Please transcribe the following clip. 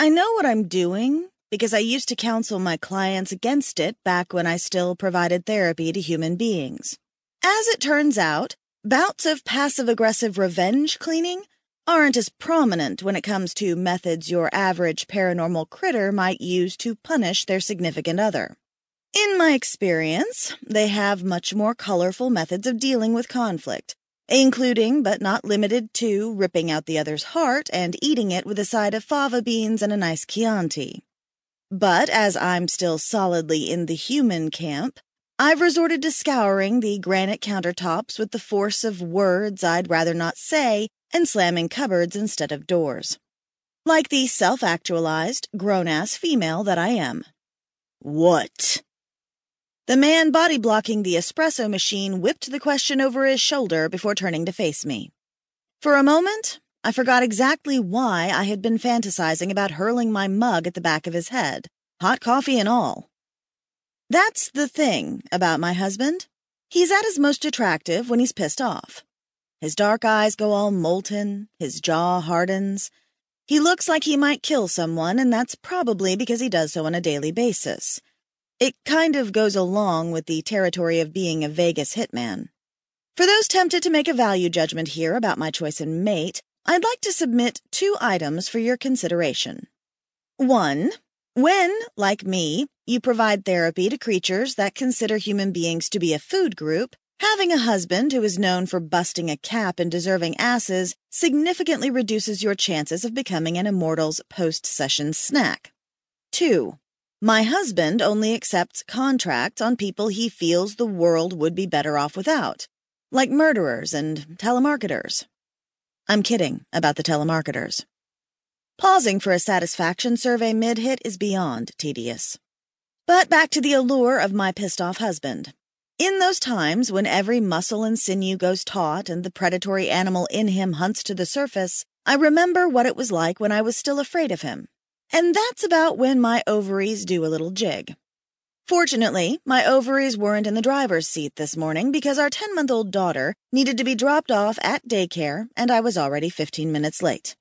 I know what I'm doing because I used to counsel my clients against it back when I still provided therapy to human beings. As it turns out, bouts of passive aggressive revenge cleaning aren't as prominent when it comes to methods your average paranormal critter might use to punish their significant other. In my experience, they have much more colorful methods of dealing with conflict, including but not limited to ripping out the other's heart and eating it with a side of fava beans and a nice Chianti. But as I'm still solidly in the human camp, I've resorted to scouring the granite countertops with the force of words I'd rather not say and slamming cupboards instead of doors. Like the self actualized, grown ass female that I am. What? The man body blocking the espresso machine whipped the question over his shoulder before turning to face me. For a moment, I forgot exactly why I had been fantasizing about hurling my mug at the back of his head, hot coffee and all. That's the thing about my husband. He's at his most attractive when he's pissed off. His dark eyes go all molten, his jaw hardens. He looks like he might kill someone, and that's probably because he does so on a daily basis. It kind of goes along with the territory of being a Vegas hitman. For those tempted to make a value judgment here about my choice in mate, I'd like to submit two items for your consideration. One, when, like me, you provide therapy to creatures that consider human beings to be a food group, Having a husband who is known for busting a cap and deserving asses significantly reduces your chances of becoming an immortal's post session snack. 2. My husband only accepts contracts on people he feels the world would be better off without, like murderers and telemarketers. I'm kidding about the telemarketers. Pausing for a satisfaction survey mid hit is beyond tedious. But back to the allure of my pissed off husband. In those times when every muscle and sinew goes taut and the predatory animal in him hunts to the surface, I remember what it was like when I was still afraid of him. And that's about when my ovaries do a little jig. Fortunately, my ovaries weren't in the driver's seat this morning because our 10 month old daughter needed to be dropped off at daycare and I was already 15 minutes late.